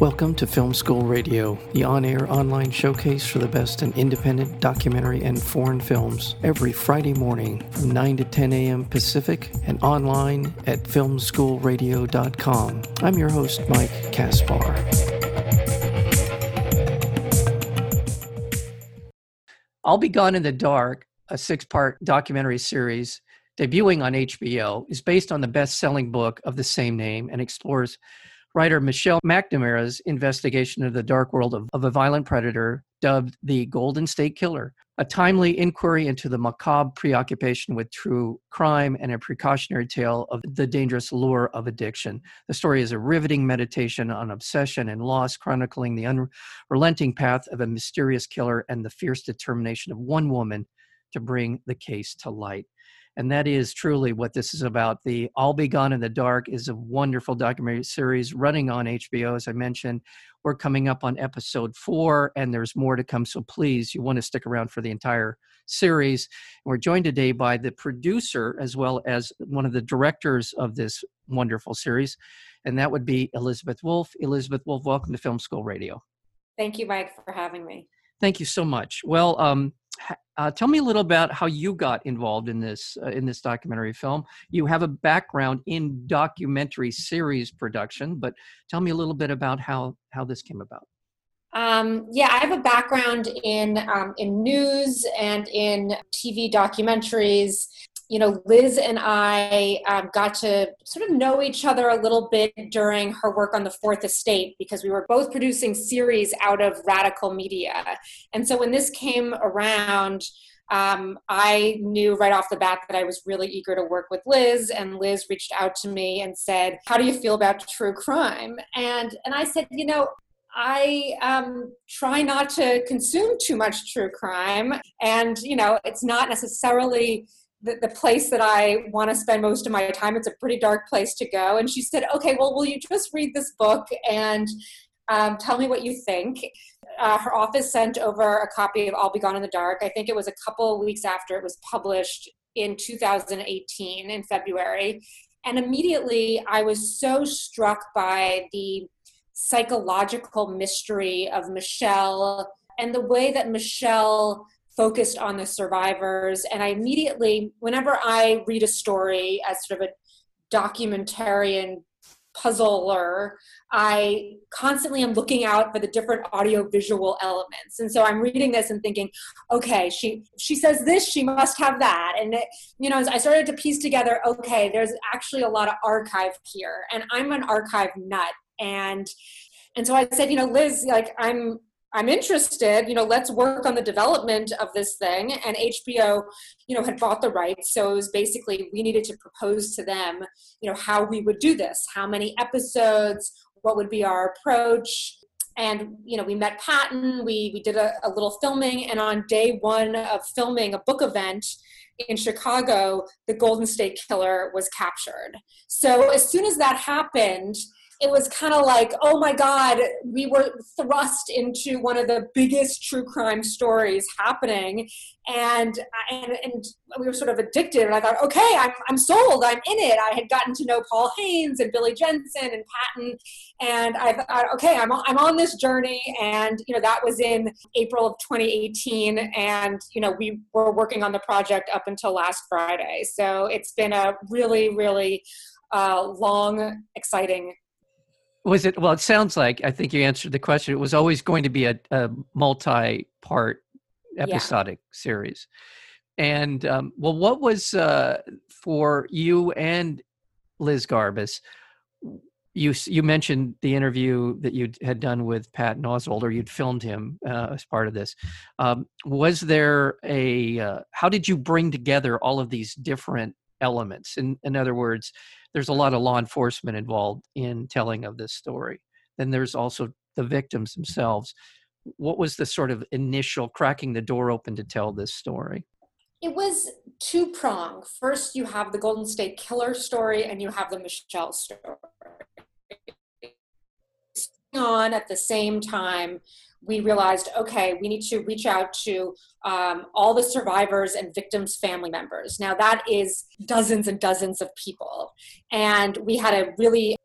Welcome to Film School Radio, the on air online showcase for the best in independent documentary and foreign films, every Friday morning from 9 to 10 a.m. Pacific and online at filmschoolradio.com. I'm your host, Mike Kaspar. I'll Be Gone in the Dark, a six part documentary series debuting on HBO, is based on the best selling book of the same name and explores writer Michelle McNamara's investigation of the dark world of, of a violent predator dubbed the Golden State Killer, a timely inquiry into the macabre preoccupation with true crime and a precautionary tale of the dangerous lure of addiction. The story is a riveting meditation on obsession and loss, chronicling the unrelenting path of a mysterious killer and the fierce determination of one woman to bring the case to light and that is truly what this is about. The I'll Be Gone in the Dark is a wonderful documentary series running on HBO, as I mentioned. We're coming up on episode four, and there's more to come. So please, you want to stick around for the entire series. And we're joined today by the producer as well as one of the directors of this wonderful series, and that would be Elizabeth Wolff. Elizabeth Wolff, welcome to Film School Radio. Thank you, Mike, for having me. Thank you so much. Well, um, uh, tell me a little about how you got involved in this uh, in this documentary film. You have a background in documentary series production, but tell me a little bit about how how this came about. Um, yeah, I have a background in um, in news and in TV documentaries you know, Liz and I um, got to sort of know each other a little bit during her work on the Fourth Estate because we were both producing series out of Radical Media. And so when this came around, um, I knew right off the bat that I was really eager to work with Liz, and Liz reached out to me and said, "How do you feel about true crime?" And and I said, "You know, I um, try not to consume too much true crime, and you know, it's not necessarily." The, the place that I want to spend most of my time. It's a pretty dark place to go. And she said, okay, well, will you just read this book and um, tell me what you think? Uh, her office sent over a copy of I'll Be Gone in the Dark. I think it was a couple weeks after it was published in 2018 in February. And immediately I was so struck by the psychological mystery of Michelle and the way that Michelle focused on the survivors. And I immediately, whenever I read a story as sort of a documentarian puzzler, I constantly am looking out for the different audio visual elements. And so I'm reading this and thinking, okay, she she says this, she must have that. And it, you know, I started to piece together, okay, there's actually a lot of archive here. And I'm an archive nut. And and so I said, you know, Liz, like I'm I'm interested, you know, let's work on the development of this thing. And HBO, you know, had bought the rights. So it was basically, we needed to propose to them, you know, how we would do this, how many episodes, what would be our approach. And, you know, we met Patton, we, we did a, a little filming. And on day one of filming a book event, in Chicago, the Golden State Killer was captured. So as soon as that happened, it was kind of like, oh my God, we were thrust into one of the biggest true crime stories happening. And, and, and we were sort of addicted. And I thought, okay, I'm, I'm sold. I'm in it. I had gotten to know Paul Haynes and Billy Jensen and Patton. And I thought, okay, I'm, I'm on this journey. And, you know, that was in April of 2018. And, you know, we were working on the project up until last Friday. So it's been a really, really uh, long, exciting was it well it sounds like i think you answered the question it was always going to be a, a multi-part episodic yeah. series and um, well what was uh, for you and liz garbus you you mentioned the interview that you had done with Pat Oswalt, or you'd filmed him uh, as part of this. Um, was there a uh, how did you bring together all of these different elements? In in other words, there's a lot of law enforcement involved in telling of this story. Then there's also the victims themselves. What was the sort of initial cracking the door open to tell this story? It was two prong. First, you have the Golden State Killer story, and you have the Michelle story. On at the same time we realized okay we need to reach out to um, all the survivors and victims family members. Now that is dozens and dozens of people. And we had a really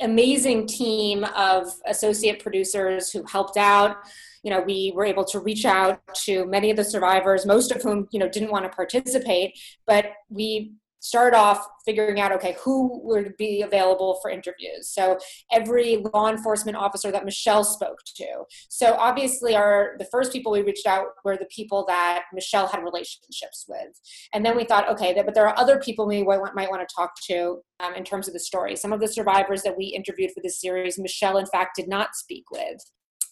amazing team of associate producers who helped out. You know we were able to reach out to many of the survivors most of whom you know didn't want to participate but we start off figuring out okay who would be available for interviews. So every law enforcement officer that michelle spoke to. So obviously our the first people we reached out were the people that michelle had relationships with. And then we thought okay but there are other people we might want to talk to um, in terms of the story. Some of the survivors that we interviewed for this series michelle in fact did not speak with.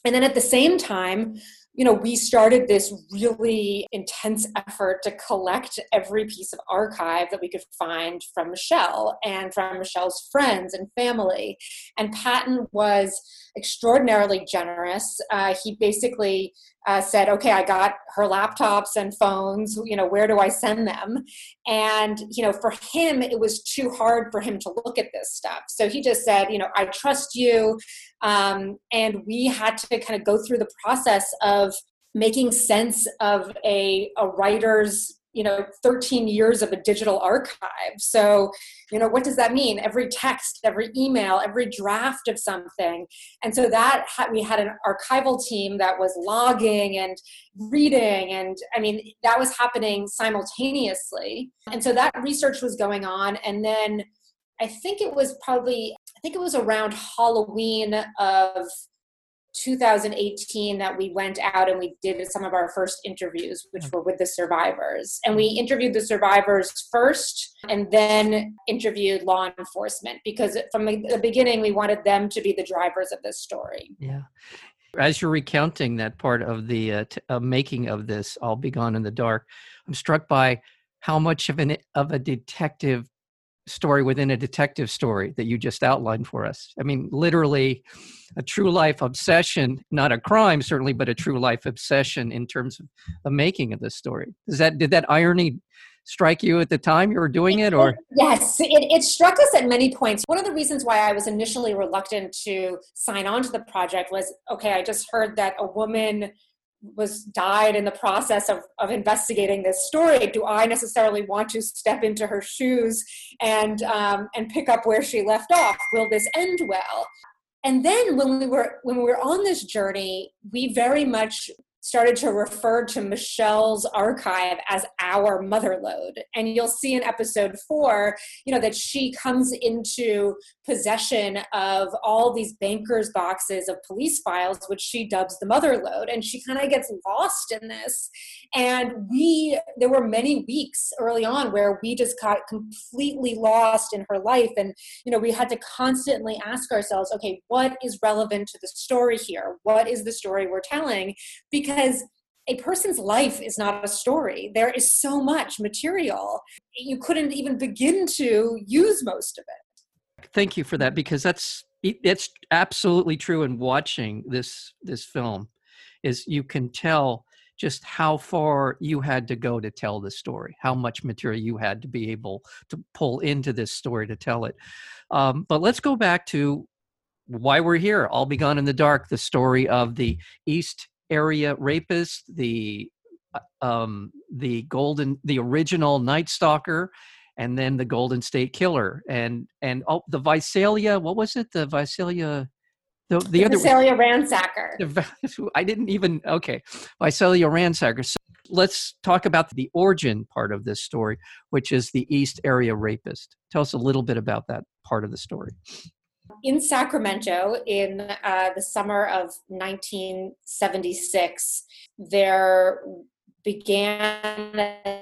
And then at the same time you know, we started this really intense effort to collect every piece of archive that we could find from Michelle and from Michelle's friends and family. And Patton was extraordinarily generous. Uh, he basically uh, said, okay, I got her laptops and phones, you know, where do I send them? And, you know, for him, it was too hard for him to look at this stuff. So he just said, you know, I trust you. Um, and we had to kind of go through the process of making sense of a, a writer's you know 13 years of a digital archive. So you know what does that mean? Every text every email every draft of something. And so that we had an archival team that was logging and reading and i mean that was happening simultaneously. And so that research was going on. And then i think it was probably i think it was around halloween of 2018 that we went out and we did some of our first interviews, which were with the survivors. And we interviewed the survivors first and then interviewed law enforcement because from the beginning we wanted them to be the drivers of this story. Yeah. As you're recounting that part of the uh, t- uh, making of this, I'll Be Gone in the Dark, I'm struck by how much of an of a detective story within a detective story that you just outlined for us. I mean, literally a true life obsession, not a crime certainly, but a true life obsession in terms of the making of this story. Does that did that irony strike you at the time you were doing it or yes it, it struck us at many points one of the reasons why i was initially reluctant to sign on to the project was okay i just heard that a woman was died in the process of, of investigating this story do i necessarily want to step into her shoes and um, and pick up where she left off? Will this end well? And then when we were when we were on this journey we very much started to refer to Michelle's archive as our motherlode. And you'll see in episode four, you know, that she comes into possession of all these bankers' boxes of police files, which she dubs the motherlode. And she kind of gets lost in this. And we, there were many weeks early on where we just got completely lost in her life. And, you know, we had to constantly ask ourselves, okay, what is relevant to the story here? What is the story we're telling? Because because a person's life is not a story. There is so much material. You couldn't even begin to use most of it. Thank you for that because that's it's absolutely true in watching this this film is you can tell just how far you had to go to tell the story, how much material you had to be able to pull into this story to tell it. Um, but let's go back to why we're here. I'll Be Gone in the Dark, the story of the East area rapist, the uh, um, the golden, the original Night Stalker, and then the Golden State Killer, and and oh, the Visalia. What was it? The Visalia. The, the, the other Visalia Ransacker. The, I didn't even okay. Visalia Ransacker. So let's talk about the origin part of this story, which is the East Area Rapist. Tell us a little bit about that part of the story in Sacramento in uh, the summer of 1976, there began a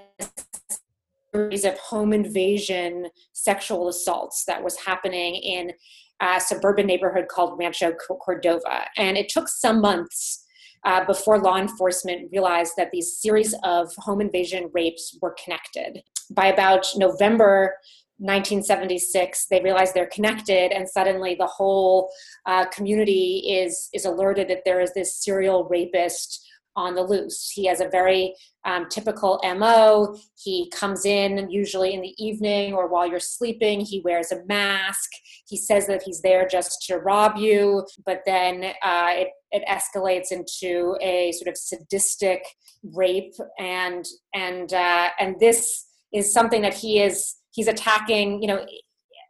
series of home invasion sexual assaults that was happening in a suburban neighborhood called Rancho Cordova. And it took some months uh, before law enforcement realized that these series of home invasion rapes were connected. By about November 1976 they realize they're connected and suddenly the whole uh, community is is alerted that there is this serial rapist on the loose. He has a very um, typical MO. He comes in usually in the evening or while you're sleeping. He wears a mask. He says that he's there just to rob you, but then uh, it, it escalates into a sort of sadistic rape, and and uh, and this is something that he is he's attacking. You know,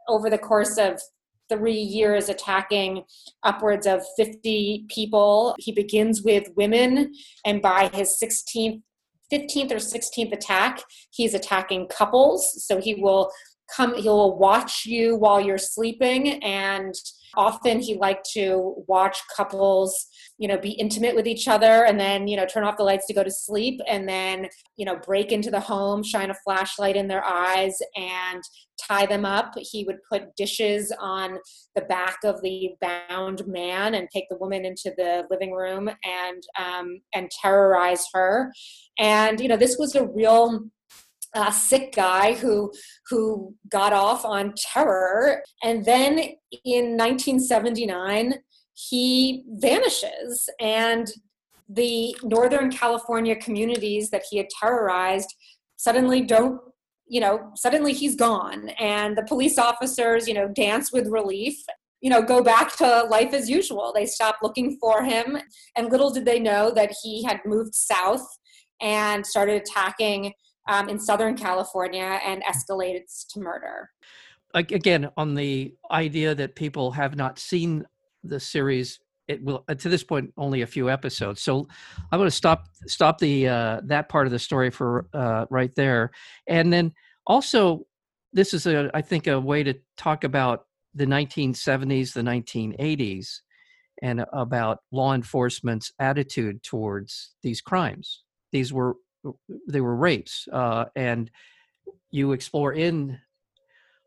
over the course of three years attacking upwards of 50 people. He begins with women, and by his 16th, 15th or 16th attack, he's attacking couples. So he will come, he'll watch you while you're sleeping and often he liked to watch couples you know be intimate with each other and then you know turn off the lights to go to sleep and then you know break into the home shine a flashlight in their eyes and tie them up. He would put dishes on the back of the bound man and take the woman into the living room and um, and terrorize her. And you know this was a real a sick guy who who got off on terror. And then in 1979 he vanishes. And the northern california communities that he had terrorized suddenly don't you know suddenly he's gone. And the police officers you know dance with relief you know go back to life as usual. They stop looking for him. And little did they know that he had moved south and started attacking um, in Southern California and escalates to murder. Again, on the idea that people have not seen the series, it will uh, to this point only a few episodes. So I'm going to stop stop the uh, that part of the story for uh, right there, and then also this is a I think a way to talk about the 1970s, the 1980s, and about law enforcement's attitude towards these crimes. These were they were rapes, uh, and you explore in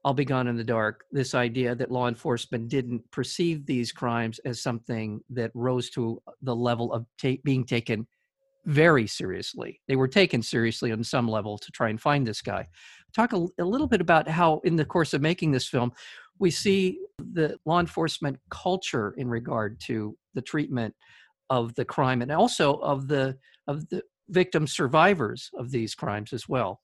I'll Be Gone in the Dark this idea that law enforcement didn't perceive these crimes as something that rose to the level of ta- being taken very seriously. They were taken seriously on some level to try and find this guy. Talk a, a little bit about how, in the course of making this film, we see the law enforcement culture in regard to the treatment of the crime and also of the of the victim survivors of these crimes as well.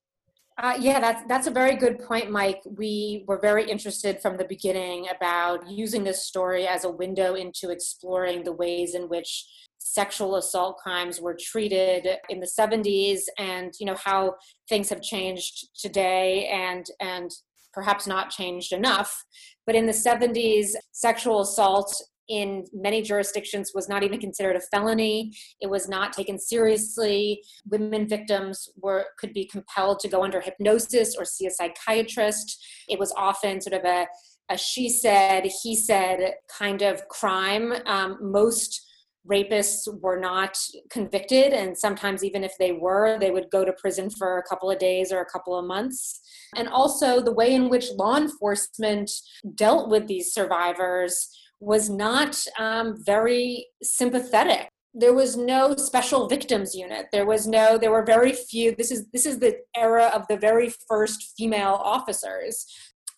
Uh, yeah, that's that's a very good point, Mike. We were very interested from the beginning about using this story as a window into exploring the ways in which sexual assault crimes were treated in the 70s, and you know how things have changed today, and and perhaps not changed enough. But in the 70s, sexual assault in many jurisdictions was not even considered a felony. It was not taken seriously. Women victims were could be compelled to go under hypnosis or see a psychiatrist. It was often sort of a, a she said he said kind of crime. Um, most rapists were not convicted and sometimes even if they were they would go to prison for a couple of days or a couple of months. And also the way in which law enforcement dealt with these survivors was not um, very sympathetic. There was no special victims unit. There was no there were very few this is this is the era of the very first female officers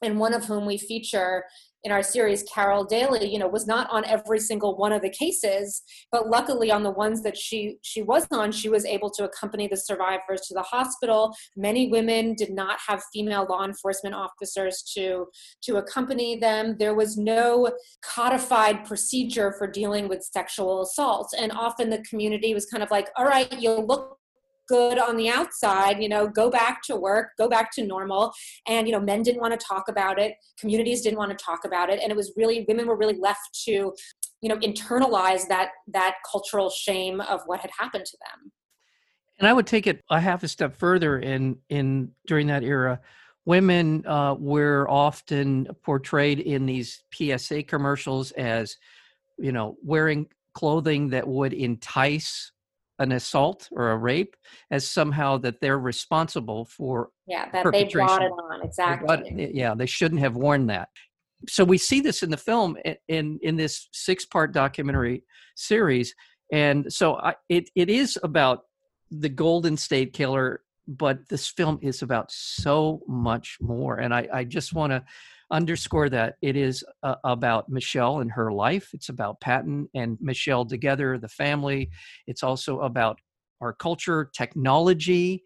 and one of whom we feature in our series, Carol Daly, you know, was not on every single one of the cases, but luckily on the ones that she she was on, she was able to accompany the survivors to the hospital. Many women did not have female law enforcement officers to to accompany them. There was no codified procedure for dealing with sexual assault, and often the community was kind of like, "All right, you look good on the outside you know go back to work go back to normal. And you know men didn't want to talk about it communities didn't want to talk about it. And it was really women were really left to you know internalize that that cultural shame of what had happened to them. And i would take it a half a step further in in during that era. Women uh, were often portrayed in these psa commercials as you know wearing clothing that would entice an assault or a rape as somehow that they're responsible for yeah that they brought it on exactly. brought, yeah they shouldn't have worn that. So we see this in the film in in this six part documentary series and so I, it it is about the golden state killer but this film is about so much more and i i just want to underscore that it is uh, about Michelle and her life. It's about Patton and Michelle together, the family. It's also about our culture, technology,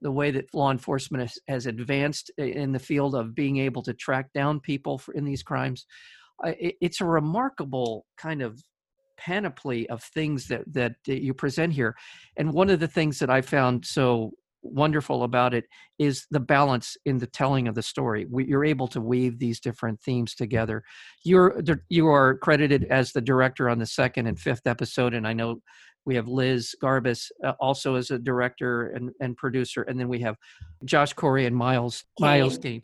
the way that law enforcement has, has advanced in the field of being able to track down people for, in these crimes. Uh, it, it's a remarkable kind of panoply of things that, that you present here. And one of the things that I found so wonderful about it is the balance in the telling of the story. We, you're able to weave these different themes together. You're you are credited as the director on the second and fifth episode, and I know we have Liz Garbus uh, also as a director and, and producer, and then we have Josh Koury and Myles Myles Kane.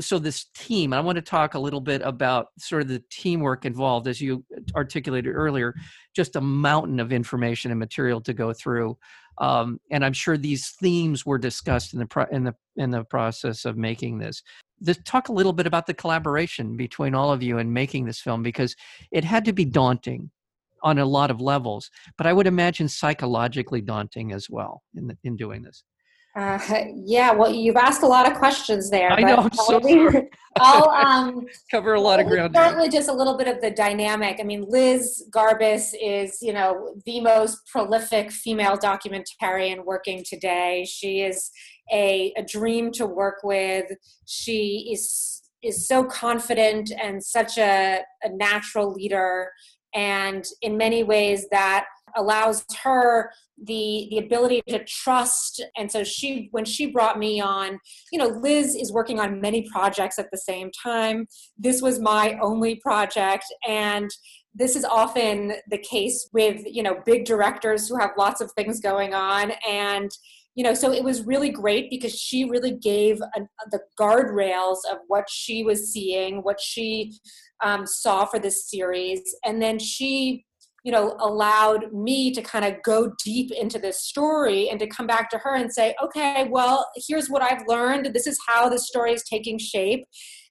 So this team, I want to talk a little bit about sort of the teamwork involved, as you articulated earlier. Just a mountain of information and material to go through, um, and I'm sure these themes were discussed in the pro- in the in the process of making this. Just talk a little bit about the collaboration between all of you in making this film because it had to be daunting on a lot of levels, but I would imagine psychologically daunting as well in in doing this. Uh, yeah, well, you've asked a lot of questions there. I know. I'm so sorry. I'll um, cover a lot of ground. Start with just a little bit of the dynamic. I mean, Liz Garbus is, you know, the most prolific female documentarian working today. She is a, a dream to work with. She is is so confident and such a, a natural leader, and in many ways that allows her the the ability to trust. And so she when she brought me on you know liz is working on many projects at the same time. This was my only project. And this is often the case with you know big directors who have lots of things going on. And you know so it was really great because she really gave a, the guardrails of what she was seeing what she um, saw for this series. And then she you know allowed me to kind of go deep into this story and to come back to her and say okay well here's what i've learned. This is how the story is taking shape.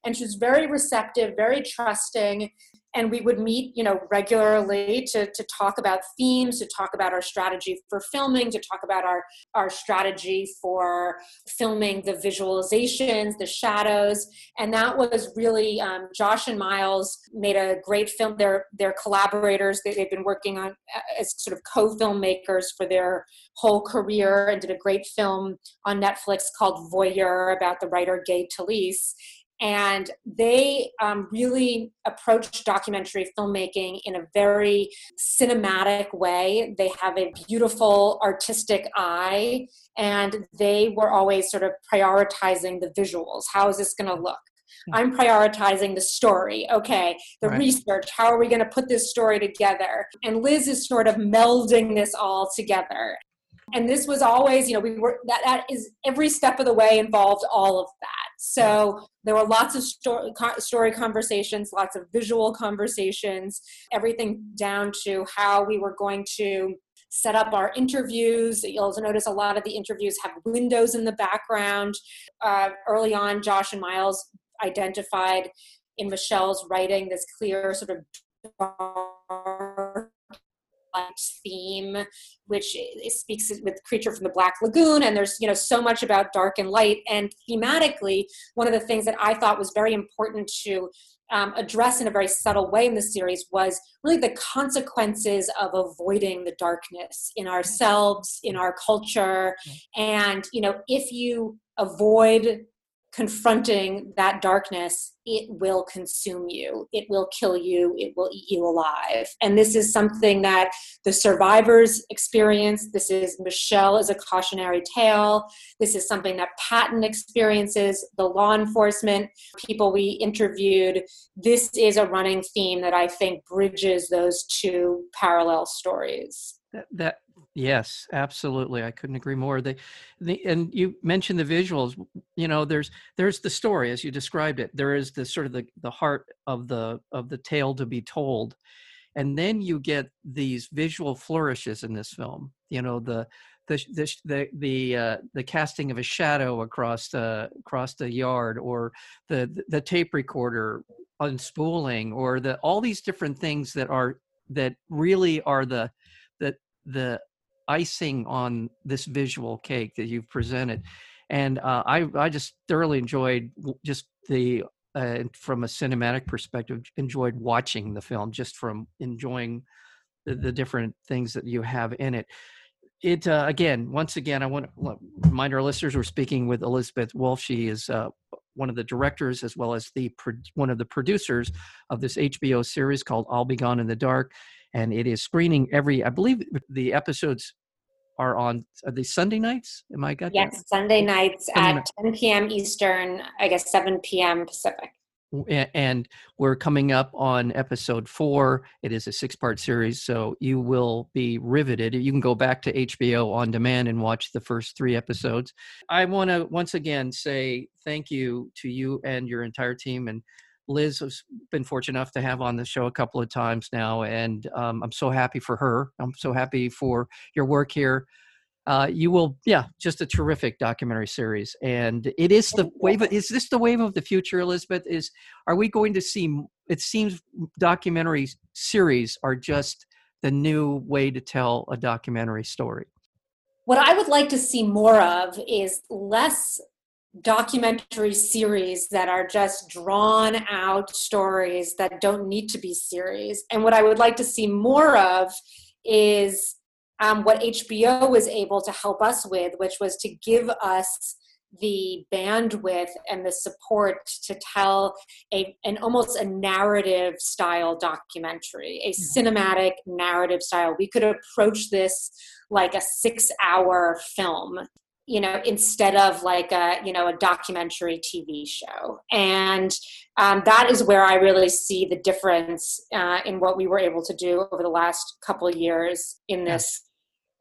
And she's very receptive very trusting and we would meet you know regularly to, to talk about themes to talk about our strategy for filming to talk about our our strategy for filming the visualizations the shadows. And that was really um, josh and myles made a great film. They're they're collaborators. They, they've been working on uh, as sort of co-filmmakers for their whole career and did a great film on netflix called voyeur about the writer gay talese and they um, really approach documentary filmmaking in a very cinematic way they have a beautiful artistic eye and they were always sort of prioritizing the visuals how is this going to look hmm. I'm prioritizing the story. Okay, the right. research. How are we going to put this story together? And Liz is sort of melding this all together. And this was always, you know, we were that that is every step of the way involved all of that. So there were lots of story, story conversations, lots of visual conversations, everything down to how we were going to set up our interviews. You'll notice a lot of the interviews have windows in the background. Uh, early on, Josh and Myles identified in Michelle's writing this clear sort of theme, which speaks with Creature from the Black Lagoon. And there's, you know, so much about dark and light. And thematically, one of the things that I thought was very important to um, address in a very subtle way in the series was really the consequences of avoiding the darkness in ourselves, in our culture. And, you know, if you avoid confronting that darkness, it will consume you. It will kill you. It will eat you alive. And this is something that the survivors experience. This is Michelle as a cautionary tale. This is something that Patton experiences, the law enforcement people we interviewed. This is a running theme that I think bridges those two parallel stories. That, that Yes, absolutely. I couldn't agree more. The, the and you mentioned the visuals. You know, there's there's the story as you described it. There is the sort of the the heart of the of the tale to be told, and then you get these visual flourishes in this film. You know, the the the the the, uh, the casting of a shadow across the across the yard, or the the tape recorder unspooling, or the all these different things that are that really are the the the icing on this visual cake that you've presented and uh, I, I just thoroughly enjoyed just the uh, from a cinematic perspective, enjoyed watching the film just from enjoying the, the different things that you have in it. It uh, again, once again, I want to remind our listeners we're speaking with Elizabeth Wolff. She is uh, one of the directors as well as the one of the producers of this HBO series called I'll Be Gone in the Dark, and it is screening every. I believe the episodes are on are they Sunday nights? Am I got yes, that? Sunday nights Sunday at 10 p.m. Eastern. I guess 7 p.m. Pacific and we're coming up on episode four. It is a six part series, so you will be riveted. You can go back to HBO on demand and watch the first three episodes. I want to once again say thank you to you and your entire team. And Liz has been fortunate enough to have on the show a couple of times now, and um, I'm so happy for her. I'm so happy for your work here. Uh, you will yeah just a terrific documentary series and it is the wave of, is this the wave of the future elizabeth? Is are we going to see it seems documentary series are just the new way to tell a documentary story. What i would like to see more of is less documentary series that are just drawn out stories that don't need to be series. And what i would like to see more of is um, what HBO was able to help us with, which was to give us the bandwidth and the support to tell a an almost a narrative style documentary a cinematic narrative style. We could approach this like a 6 hour film you know instead of like a you know a documentary tv show and um, that is where i really see the difference uh, in what we were able to do over the last couple of years in this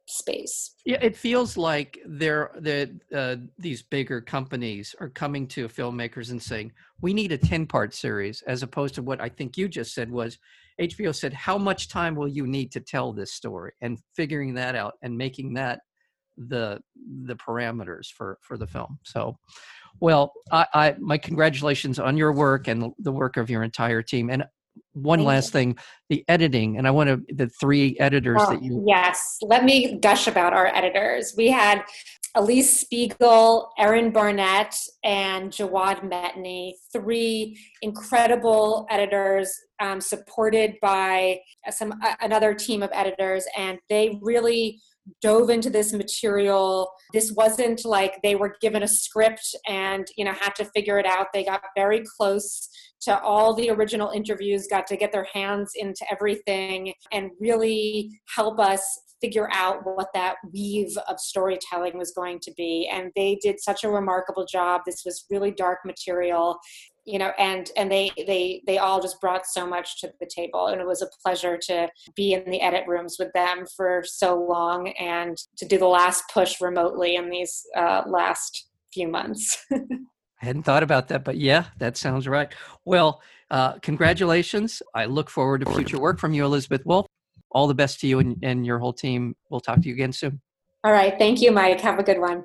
space. Yeah, it feels like there that uh, these bigger companies are coming to filmmakers and saying, "We need a ten-part series," as opposed to what I think you just said was HBO said, "How much time will you need to tell this story?" and figuring that out and making that the the parameters for for the film. So, well, I, I my congratulations on your work and the work of your entire team. And one Thank last you. thing the editing and i want to the three editors oh, that you yes let me gush about our editors we had alyse spiegel erin barnett and jawad metni three incredible editors um, supported by some uh, another team of editors and they really dove into this material this wasn't like they were given a script and you know had to figure it out they got very close to all the original interviews, got to get their hands into everything and really help us figure out what that weave of storytelling was going to be. And they did such a remarkable job. This was really dark material you know and and they they they all just brought so much to the table and it was a pleasure to be in the edit rooms with them for so long and to do the last push remotely in these uh, last few months I hadn't thought about that, but yeah, that sounds right. Well, uh, congratulations. I look forward to future work from you, Elizabeth Wolff. All the best to you and, and your whole team. We'll talk to you again soon. All right. Thank you, Mike. Have a good one.